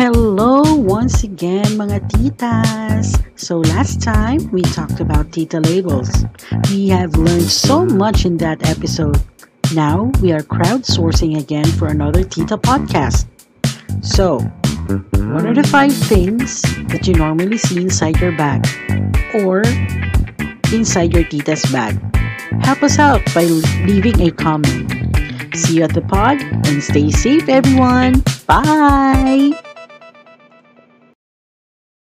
Hello once again mga titas! So last time, we talked about tita labels. We have learned so much in that episode. Now, we are crowdsourcing again for another tita podcast. So, what are the five things that you normally see inside your bag? Or inside your tita's bag? Help us out by leaving a comment. See you at the pod and stay safe, everyone. Bye.